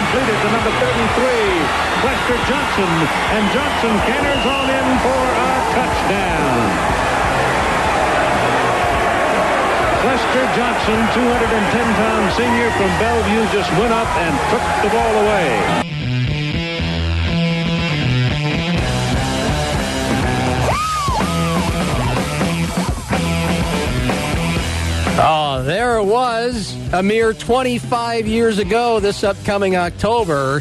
completed to number 33, Clester Johnson, and Johnson canters on in for a touchdown. Clester Johnson, 210-pound senior from Bellevue, just went up and took the ball away. Oh, there it was a mere 25 years ago this upcoming October.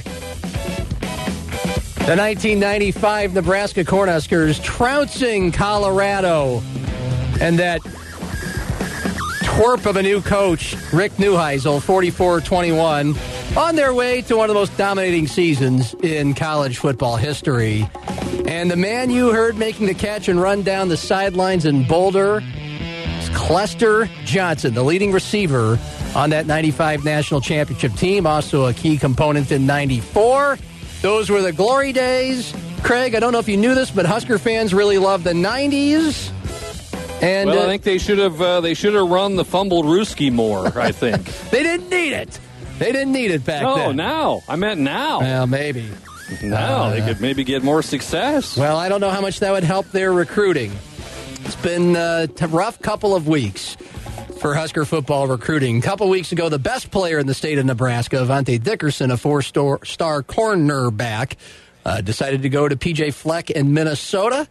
The 1995 Nebraska Cornhuskers trouncing Colorado. And that twerp of a new coach, Rick Neuheisel, 44 21, on their way to one of the most dominating seasons in college football history. And the man you heard making the catch and run down the sidelines in Boulder Clester Johnson, the leading receiver on that 95 national championship team, also a key component in 94. Those were the glory days. Craig, I don't know if you knew this, but Husker fans really love the 90s. And well, I uh, think they should have uh, they should have run the fumblerooski more. I think they didn't need it. They didn't need it back no, then. No, now I meant now. Well, maybe. Now uh, they could maybe get more success. Well, I don't know how much that would help their recruiting. Been a rough couple of weeks for Husker football recruiting. A couple weeks ago, the best player in the state of Nebraska, Avante Dickerson, a four-star cornerback, uh, decided to go to PJ Fleck in Minnesota.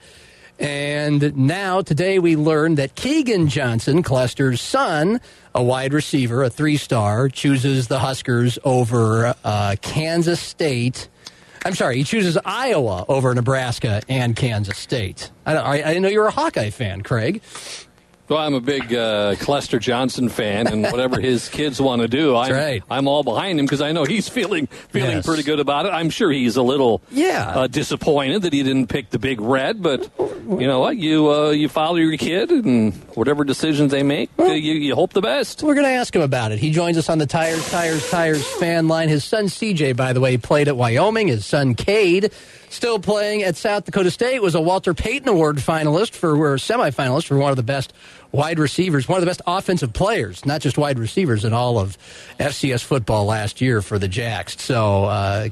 And now, today, we learned that Keegan Johnson, Clester's son, a wide receiver, a three star, chooses the Huskers over uh, Kansas State I'm sorry, he chooses Iowa over Nebraska and Kansas State. I, I, I know you were a Hawkeye fan, Craig. Well, I'm a big uh, Clester Johnson fan, and whatever his kids want to do, I'm, right. I'm all behind him because I know he's feeling feeling yes. pretty good about it. I'm sure he's a little yeah. Uh, disappointed that he didn't pick the big red, but you know what? You uh, you follow your kid, and whatever decisions they make, well, you, you hope the best. We're going to ask him about it. He joins us on the Tires, Tires, Tires fan line. His son CJ, by the way, played at Wyoming. His son Cade still playing at South Dakota State was a Walter Payton Award finalist for or semifinalist for one of the best wide receivers, one of the best offensive players, not just wide receivers in all of FCS football last year for the Jacks. So, uh,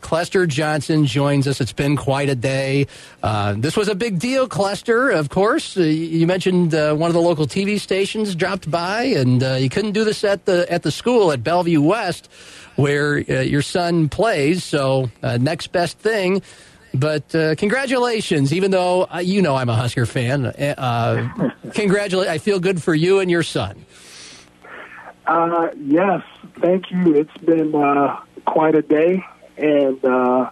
Clester Johnson joins us. It's been quite a day. Uh, this was a big deal, Clester, of course. Uh, you mentioned uh, one of the local TV stations dropped by, and uh, you couldn't do this at the at the school at Bellevue West, where uh, your son plays. So, next best thing but congratulations, even though you know I'm a Husker fan. Uh, congratulate! I feel good for you and your son. Yes, thank you. It's been quite a day, and uh,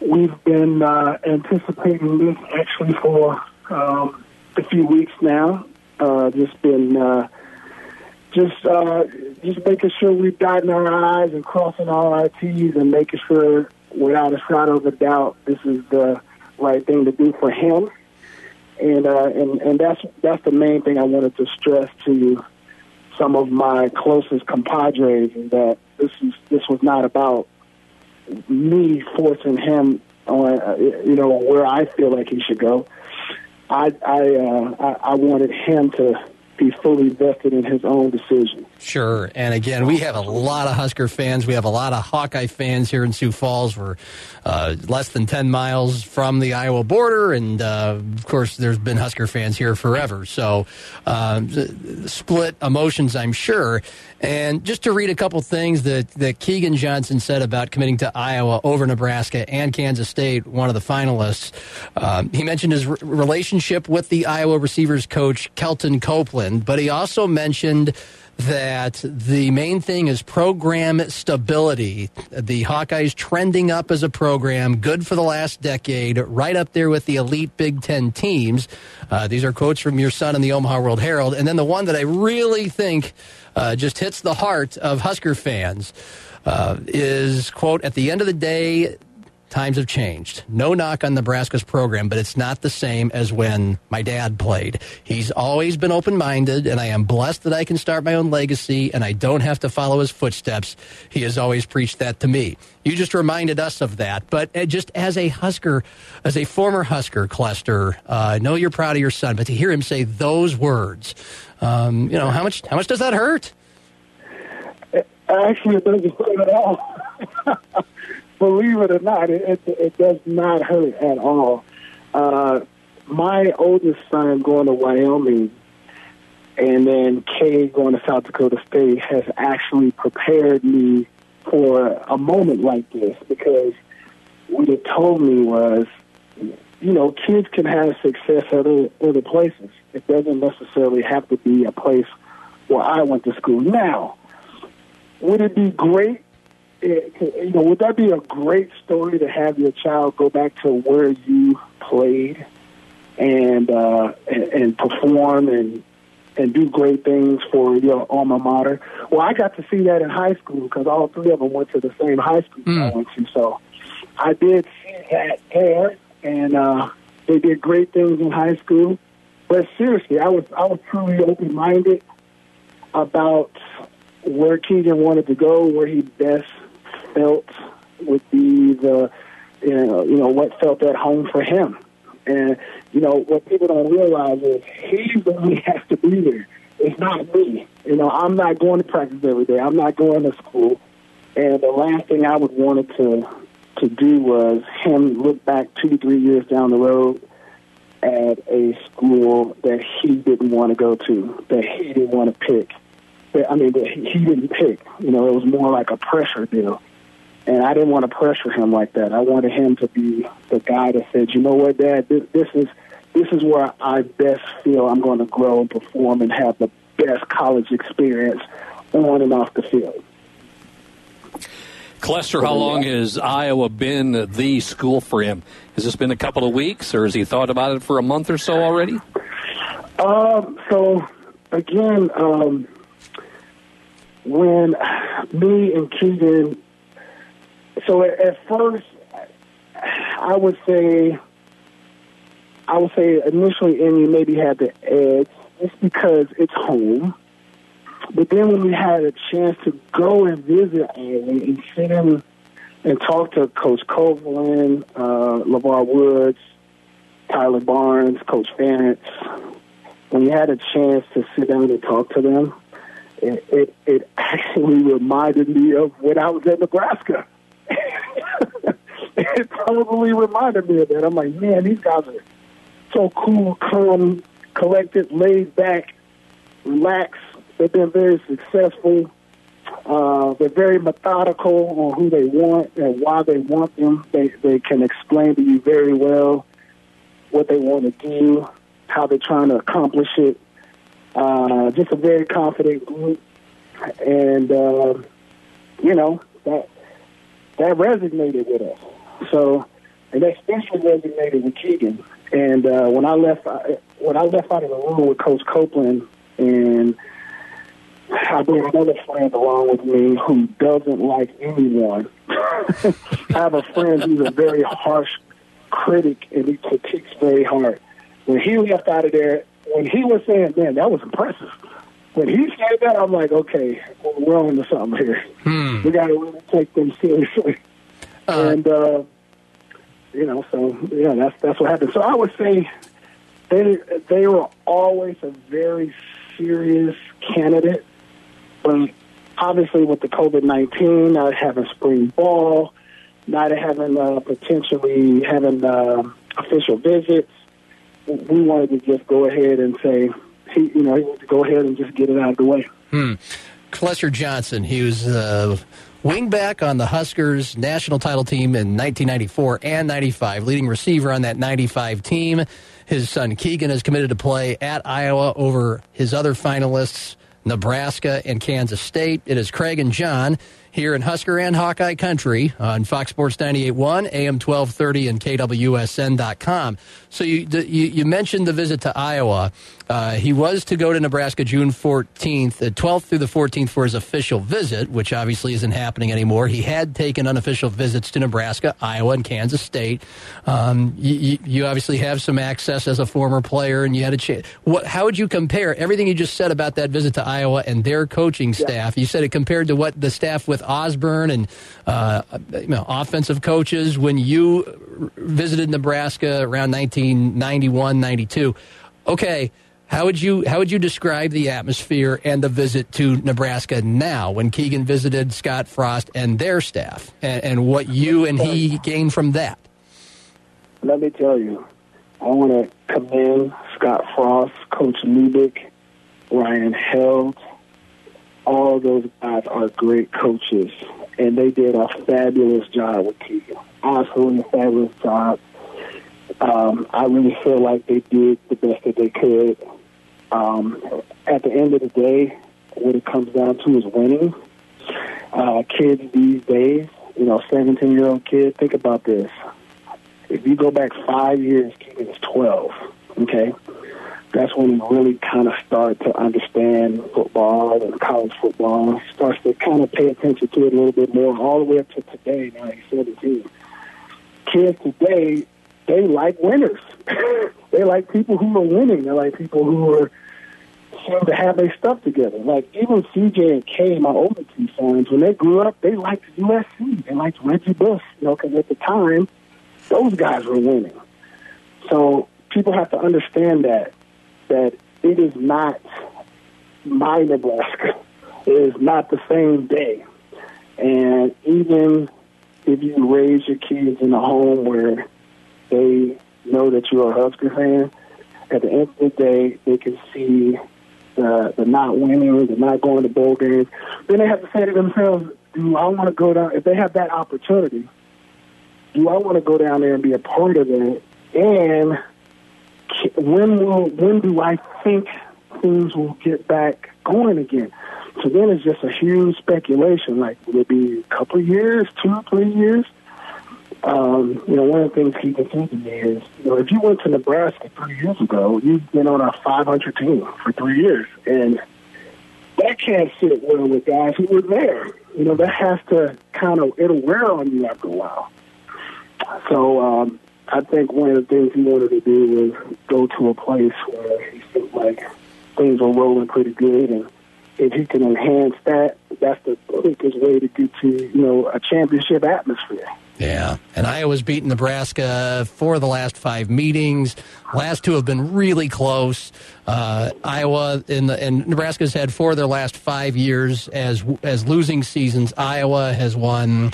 we've been anticipating this actually for um, a few weeks now. just been just just making sure we're dotting our I's and crossing all our T's and making sure without a shadow of a doubt, this is the right thing to do for him. And uh, and and that's that's the main thing I wanted to stress to some of my closest compadres that this is this was not about me forcing him on uh, you know where I feel like he should go. I I uh, I, I wanted him to be fully vested in his own decision. Sure. And again, we have a lot of Husker fans. We have a lot of Hawkeye fans here in Sioux Falls. We're uh, less than 10 miles from the Iowa border. And uh, of course, there's been Husker fans here forever. So uh, split emotions, I'm sure. And just to read a couple things that, that Keegan Johnson said about committing to Iowa over Nebraska and Kansas State, one of the finalists. Um, he mentioned his re- relationship with the Iowa receivers coach, Kelton Copeland, but he also mentioned that the main thing is program stability. The Hawkeyes trending up as a program, good for the last decade, right up there with the elite Big Ten teams. Uh, these are quotes from your son in the Omaha World Herald. And then the one that I really think uh, just hits the heart of Husker fans uh, is, quote, at the end of the day, times have changed. No knock on Nebraska's program, but it's not the same as when my dad played. He's always been open minded, and I am blessed that I can start my own legacy and I don't have to follow his footsteps. He has always preached that to me. You just reminded us of that. But uh, just as a Husker, as a former Husker, Clester, uh, I know you're proud of your son, but to hear him say those words, um, you know, how much, how much does that hurt? Actually, it doesn't hurt at all. Believe it or not, it, it, it does not hurt at all. Uh, my oldest son going to Wyoming and then Cade going to South Dakota State has actually prepared me for a moment like this because what it told me was, you know, kids can have success at other, other places. It doesn't necessarily have to be a place where I went to school. Now, would it be great? It, you know, would that be a great story to have your child go back to where you played and uh, and, and perform and and do great things for your alma mater. Well, I got to see that in high school because all three of them went to the same high school mm. I went to. So I did see that there, and uh, they did great things in high school. But seriously, I was I was truly open minded about where Keegan wanted to go, where he best felt would be the you know you know what felt at home for him. And you know what people don't realize is he's the has to be there. It's not me. You know, I'm not going to practice every day. I'm not going to school. And the last thing I would want to to do was him look back two, three years down the road at a school that he didn't want to go to, that he didn't want to pick. That, I mean, that he didn't pick. You know, it was more like a pressure deal. And I didn't want to pressure him like that. I wanted him to be the guy that said, "You know what, Dad? This, this is this is where I best feel I'm going to grow and perform and have the best college experience on and off the field." Clester, how long has Iowa been the school for him? Has this been a couple of weeks, or has he thought about it for a month or so already? Um, so again, um, when me and Keegan so at first, I would say, I would say initially, Emmy maybe had the edge just because it's home. But then when we had a chance to go and visit Iowa and sit in and talk to Coach Copeland, uh, LeVar Woods, Tyler Barnes, Coach Ferentz, when we had a chance to sit down and talk to them, it, it, it actually reminded me of when I was at Nebraska. It probably reminded me of that. I'm like, man, these guys are so cool, calm, collected, laid back, relaxed. They've been very successful. Uh, they're very methodical on who they want and why they want them. They they can explain to you very well what they want to do, how they're trying to accomplish it. Uh, just a very confident group, and uh, you know that that resonated with us. So, and that especially resonated with Keegan. And uh, when I left, I, when I left out of the room with Coach Copeland, and I brought another friend along with me who doesn't like anyone. I have a friend who's a very harsh critic, and he critiques very hard. When he left out of there, when he was saying, "Man, that was impressive," when he said that, I'm like, okay, we're on to something here. Hmm. We got to really take them seriously. Uh, and uh, you know, so yeah, that's that's what happened. So I would say they they were always a very serious candidate, but obviously with the COVID nineteen, not having spring ball, not having uh, potentially having uh, official visits, we wanted to just go ahead and say he, you know, he wanted to go ahead and just get it out of the way. Hmm. Clester Johnson, he was uh, wingback on the Huskers national title team in 1994 and 95, leading receiver on that 95 team. His son Keegan is committed to play at Iowa over his other finalists, Nebraska and Kansas State. It is Craig and John here in Husker and Hawkeye country on Fox Sports 98.1, AM 1230, and KWSN.com. So you, you, you mentioned the visit to Iowa. Uh, he was to go to Nebraska June 14th, the 12th through the 14th for his official visit, which obviously isn't happening anymore. He had taken unofficial visits to Nebraska, Iowa, and Kansas State. Um, you, you, obviously have some access as a former player, and you had a chance. What, how would you compare everything you just said about that visit to Iowa and their coaching staff? Yeah. You said it compared to what the staff with Osborne and uh, you know, offensive coaches when you visited Nebraska around 1991, 92. Okay how would you how would you describe the atmosphere and the visit to Nebraska now when Keegan visited Scott Frost and their staff and, and what you and he gained from that? Let me tell you, I want to commend Scott Frost, Coach Lubick, Ryan Held. All those guys are great coaches, and they did a fabulous job with Keegan. Absolutely fabulous job. Um, I really feel like they did the best that they could. Um, at the end of the day, what it comes down to is winning. Uh, kids these days, you know, 17 year old kid, think about this. If you go back five years, Keegan is 12, okay? That's when he really kind of start to understand football and college football. Starts to kind of pay attention to it a little bit more, all the way up to today. Now he's 17. Kids today, they like winners. they like people who are winning. They like people who are seem to have their stuff together. Like even CJ and Cade, my older two sons, when they grew up, they liked USC. They liked Reggie Bush, you know, because at the time, those guys were winning. So people have to understand that that it is not my Nebraska. It is not the same day. And even if you raise your kids in a home where they know that you're a Husker fan, at the end of the day, they can see the the not winning, the not going to bowl games, then they have to say to themselves, "Do I want to go down? If they have that opportunity, do I want to go down there and be a part of it? And when will when do I think things will get back going again?" So then it's just a huge speculation. Like, will it be a couple years, two, three years? Um, you know, one of the things he to me is, you know, if you went to Nebraska three years ago, you've been on a 500 team for three years, and that can't sit well with guys who were there. You know, that has to kind of it'll wear on you after a while. So um, I think one of the things he wanted to do was go to a place where he felt like things were rolling pretty good, and if he can enhance that, that's the quickest way to get to you know a championship atmosphere. Yeah, and Iowa's beaten Nebraska for the last five meetings. Last two have been really close. Uh, Iowa in the, and Nebraska's had four of their last five years as as losing seasons. Iowa has won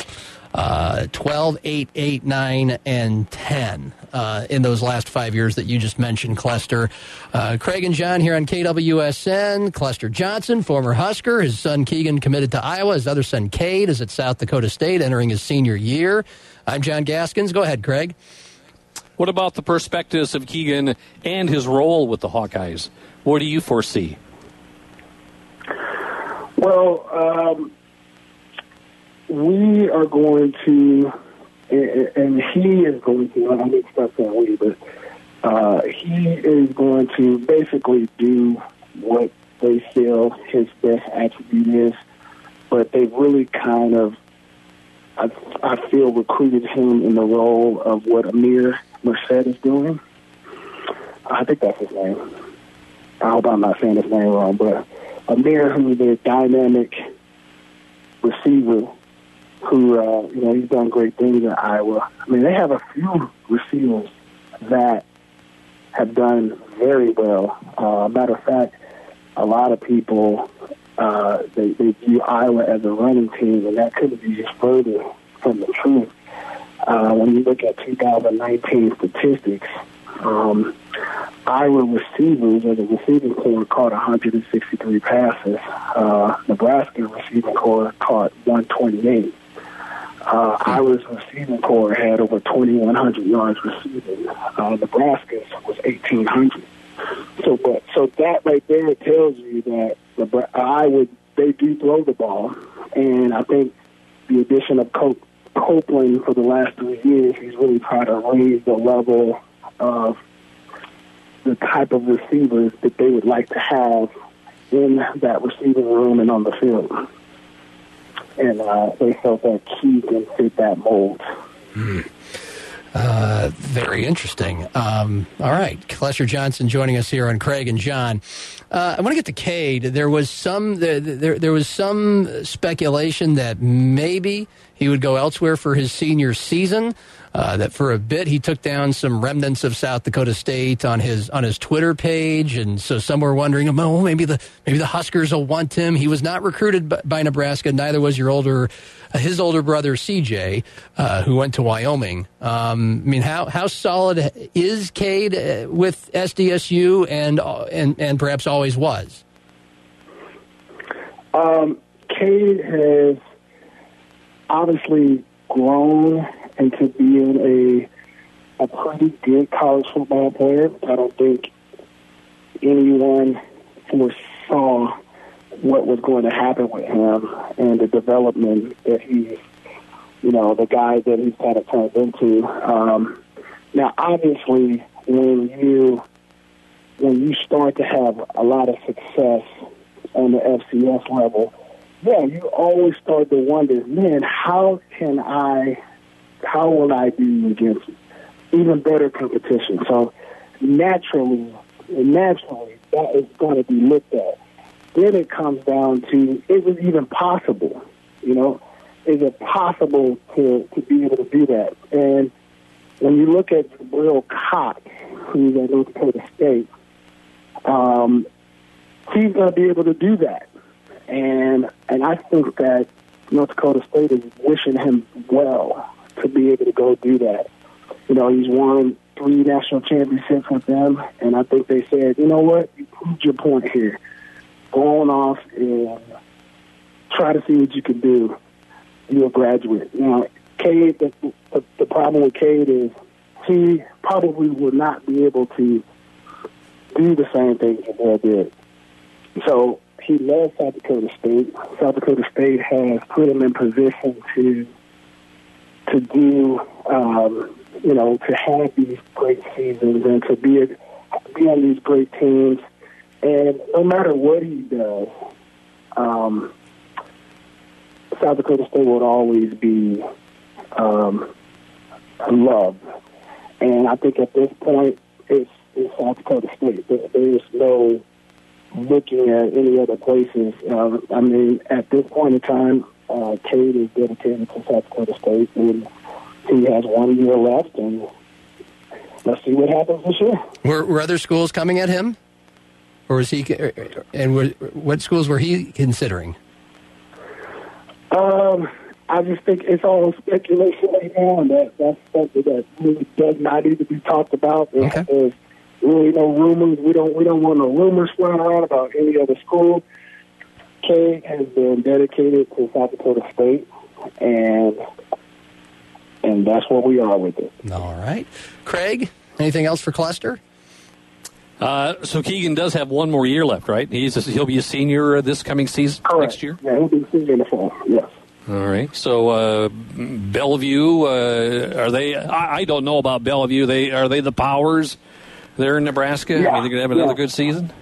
uh, 12, 8, 8, 9, and 10 uh, in those last five years that you just mentioned, Clester. Uh, Craig and John here on KWSN. Clester Johnson, former Husker. His son Keegan committed to Iowa. His other son Cade is at South Dakota State entering his senior year. I'm John Gaskins. Go ahead, Craig. What about the perspectives of Keegan and his role with the Hawkeyes? What do you foresee? Well, um, we are going to, and he is going to, I to stop saying we, but uh, he is going to basically do what they feel his best attribute is, but they've really kind of, I, I feel, recruited him in the role of what Amir Merced is doing. I think that's his name. I hope I'm not saying his name wrong, but Amir, who's a dynamic receiver who, uh, you know, he's done great things in Iowa. I mean, they have a few receivers that have done very well. Uh, matter of fact, a lot of people uh, they, they view Iowa as a running team, and that couldn't be further from the truth. Uh, when you look at 2019 statistics, um, Iowa receivers as a receiving corps caught 163 passes. Uh, Nebraska receiving corps caught 128. Uh, Iowa's receiving corps had over 2,100 yards receiving. Uh, Nebraska's was 1,800. So, but so that right there tells you that the Iowa they do throw the ball, and I think the addition of Cope, Copeland for the last three years, he's really tried to raise the level of the type of receivers that they would like to have in that receiving room and on the field. And uh, they felt that Keegan fit that mold. Uh, very interesting. Um, all right, Clester Johnson joining us here on Craig and John. Uh, I want to get to Cade. There was some there, there was some speculation that maybe he would go elsewhere for his senior season. Uh, that for a bit he took down some remnants of South Dakota State on his on his Twitter page, and so some were wondering, oh, maybe the maybe the Huskers will want him. He was not recruited by, by Nebraska. Neither was your older uh, his older brother CJ, uh, who went to Wyoming. Um, I mean, how how solid is Cade uh, with SDSU, and uh, and and perhaps always was. Um, Cade has obviously grown into being a a pretty good college football player. I don't think anyone foresaw what was going to happen with him and the development that he's, you know, the guy that he's kind of turned into. Um, now, obviously, when you when you start to have a lot of success on the FCS level, yeah, you always start to wonder, man, how can I, how will I do against even better competition? So naturally, naturally, that is going to be looked at. Then it comes down to, is it even possible? You know, is it possible to, to be able to do that? And when you look at Jabril Cox, who's at North Dakota State, um, he's going to be able to do that. And and I think that North Dakota State is wishing him well to be able to go do that. You know, he's won three national championships with them, and I think they said, you know what, you proved your point here. Go on off and try to see what you can do. You're a graduate. Now, Cade, the, the, the problem with Cade is he probably will not be able to do the same thing Jabril did. So he loves South Dakota State. South Dakota State has put him in position to to do, um, you know, to have these great seasons and to be a, be on these great teams. And no matter what he does, um, South Dakota State would always be um, loved. And I think at this point, it's, it's South Dakota State. There, there's no looking at any other places. Uh, I mean, at this point in time, uh, Cade is dedicated to South Dakota State, and he has one year left, and let's see what happens this year. Were, were other schools coming at him, or was he? And were, what schools were he considering? Um, I just think it's all speculation right now, and that that's something that really does not need to be talked about. Okay. There's really no rumors. We don't we don't want no rumors flying around about any other school. Cade has been dedicated to South Dakota State, and and that's where we are with it. All right, Craig. Anything else for Clester? Uh, so Keegan does have one more year left, right? He's a, he'll be a senior uh, this coming season Correct. next year. Yeah, he'll be senior in the fall. Yes. All right. So uh, Bellevue, uh, are they? I, I don't know about Bellevue. They are they the powers there in Nebraska? I Yeah. mean, they're gonna have another Yeah. good season.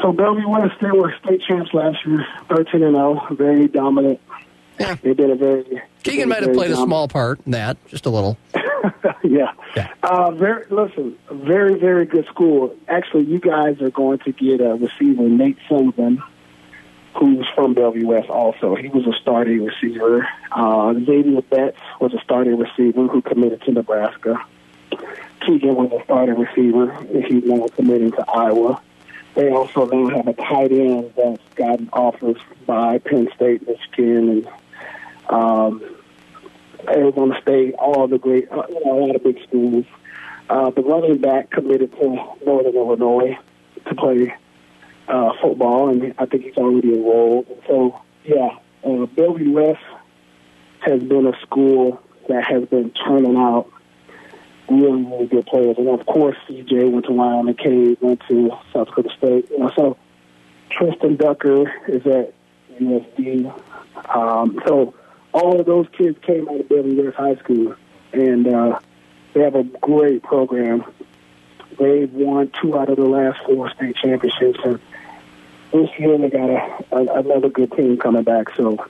So Bellevue a state were state champs last year, thirteen and zero, very dominant. Yeah. They did a very Keegan might have played a small part in that, just a little. yeah. Yeah. Uh, very listen, very very good school. Actually, you guys are going to get a receiver, Nate Sullivan, who's from Bellevue West. Also, he was a starting receiver. Uh, Xavier Betts was a starting receiver who committed to Nebraska. Keegan was a starting receiver. and He's now committing to Iowa. They also now have a tight end that's gotten offers by Penn State, Michigan, and um, Arizona State, all the great, uh, you know, a lot of big schools. Uh, the running back committed to Northern Illinois to play uh, football, and I think he's already enrolled. And so, yeah, uh, Bellevue West has been a school that has been turning out really, really good players. And of course, CJ went to Wyoming, Cade went to South Dakota State. You know, so Tristan Ducker is at USD. Um, so all of those kids came out of Bellevue West High School, and uh, they have a great program. They've won two out of the last four state championships, and this year they got a, a, another good team coming back. So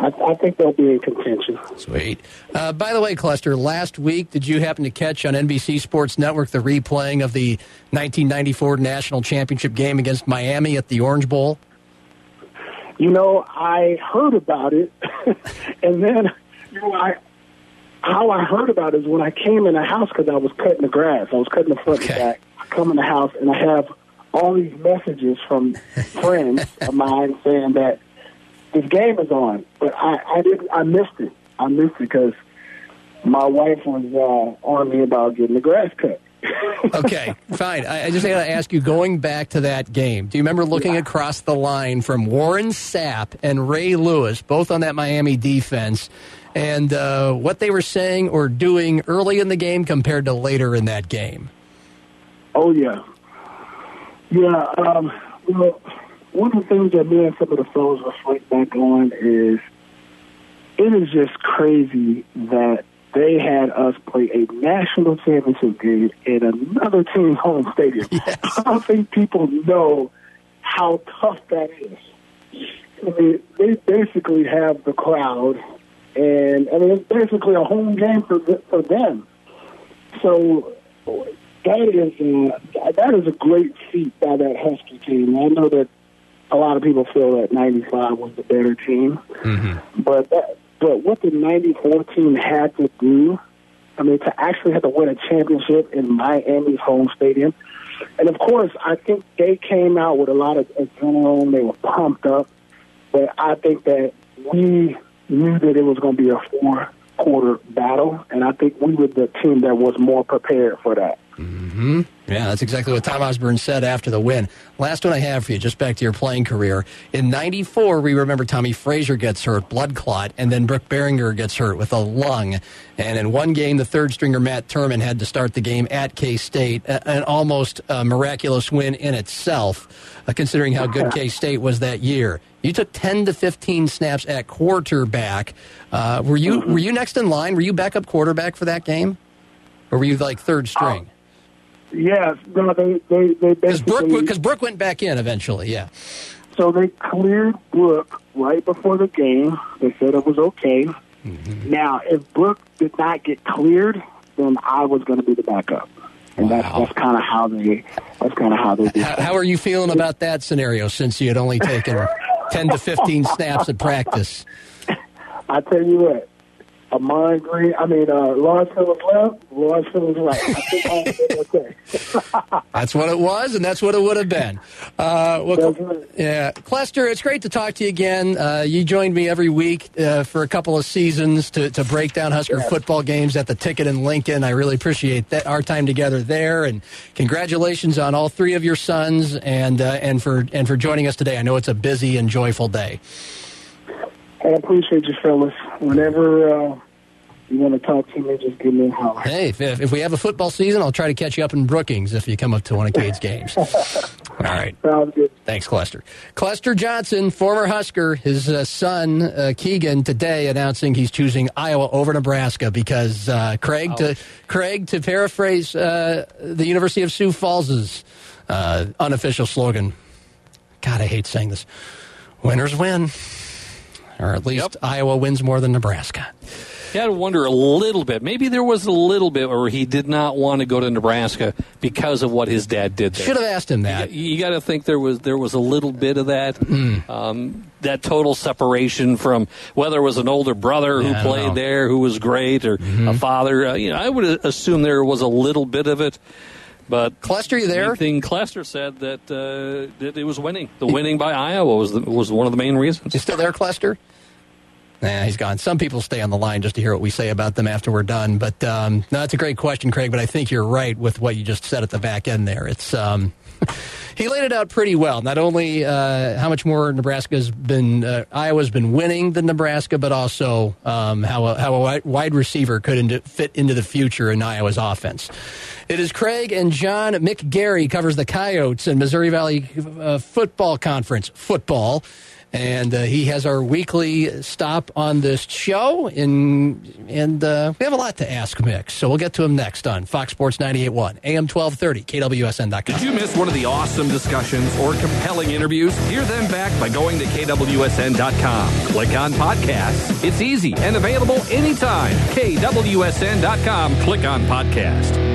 I, I think they'll be in contention. Sweet. Uh, by the way, Clester, last week, did you happen to catch on NBC Sports Network the replaying of the 1994 national championship game against Miami at the Orange Bowl? You know, I heard about it, and then you know, I how I heard about it is when I came in the house because I was cutting the grass. I was cutting the front Okay. and back. I come in the house and I have all these messages from friends of mine saying that this game is on, but I I did I missed it. I missed it because my wife was uh, on me about getting the grass cut. Okay, fine. I, I just got to ask you, going back to that game, do you remember looking across the line from Warren Sapp and Ray Lewis, both on that Miami defense, and uh, what they were saying or doing early in the game compared to later in that game? Oh yeah, yeah. Um, well, one of the things that me and some of the fellows reflect back on is it is just crazy that they had us play a national championship game in another team's home stadium. I don't think people know how tough that is. I mean, they basically have the crowd, and I mean it's basically a home game for for them. So that is uh, that is a great feat by that Husky team. I know that a lot of people feel that '95 was the better team, mm-hmm. but that, but what the '94 team had to do, I mean, to actually have to win a championship in Miami's home stadium, and of course, I think they came out with a lot of adrenaline. They were pumped up, but I think that we knew that it was going to be a four quarter battle, and I think we were the team that was more prepared for that. Yeah, that's exactly what Tom Osborne said after the win. Last one I have for you, just back to your playing career. In 94, we remember Tommie Frazier gets hurt, blood clot, and then Brook Berringer gets hurt with a lung. And in one game, the third stringer Matt Turman had to start the game at K State, an almost uh, miraculous win in itself, uh, considering how good K State was that year. You took 10 to 15 snaps at quarterback. Uh, were you were you next in line? Were you backup quarterback for that game, or were you like third string? Yes, no, they they they Because Brook, basically because Brook went back in eventually. Yeah. so they cleared Brook right before the game. They said it was okay. Mm-hmm. Now, if Brook did not get cleared, then I was going to be the backup, and Wow. that's that's kind of how they that's kind of how they did. How, how are you feeling about that scenario since you had only taken ten to fifteen snaps at practice? I tell you what, Ahman Green, I mean uh, Lawrence Phillips left, Lawrence Phillips right. I think all was okay. That's what it was, and that's what it would have been. Uh, well, right. yeah, Clester, it's great to talk to you again. Uh, you joined me every week uh, for a couple of seasons to, to break down Husker football games at the Ticket in Lincoln. I really appreciate that our time together there, and congratulations on all three of your sons, and uh, and for and for joining us today. I know it's a busy and joyful day. I appreciate you, fellas. Whenever uh, you want to talk to me, just give me a holler. Hey, if, if we have a football season, I'll try to catch you up in Brookings if you come up to one of Cade's games. All right. Sounds good. Thanks, Clester. Clester Johnson, former Husker, his uh, son uh, Keegan today announcing he's choosing Iowa over Nebraska because uh, Craig to Craig to paraphrase uh, the University of Sioux Falls's uh, unofficial slogan. God, I hate saying this. Winners win, or at least Yep. Iowa wins more than Nebraska. You had to wonder a little bit. Maybe there was a little bit where he did not want to go to Nebraska because of what his dad did there. Should have asked him that. You, got to think there was there was a little bit of that Hmm. um, that total separation from whether it was an older brother who Yeah, played know. there who was great or a father. Uh, you know, I would assume there was a little bit of it, but Clester, you there? thing Clester said that uh, that it was winning. The winning by Iowa was the, was one of the main reasons. You still there, Clester? Nah, he's gone. Some people stay on the line just to hear what we say about them after we're done. But um, no, it's a great question, Craig. But I think you're right with what you just said at the back end there. It's um, he laid it out pretty well. Not only uh, how much more Nebraska's been, uh, Iowa's been winning than Nebraska, but also um, how a, how a wide- receiver could into, fit into the future in Iowa's offense. It is Craig and John. Mick Garry covers the Coyotes and Missouri Valley uh, Football Conference football. And uh, he has our weekly stop on this show. And and uh, we have a lot to ask Mick, so we'll get to him next on Fox Sports 98.1 AM 1230 KWSN.com. Did you miss one of the awesome discussions or compelling interviews? Hear them back by going to KWSN.com. Click on podcasts. It's easy and available anytime. KWSN.com. Click on podcast.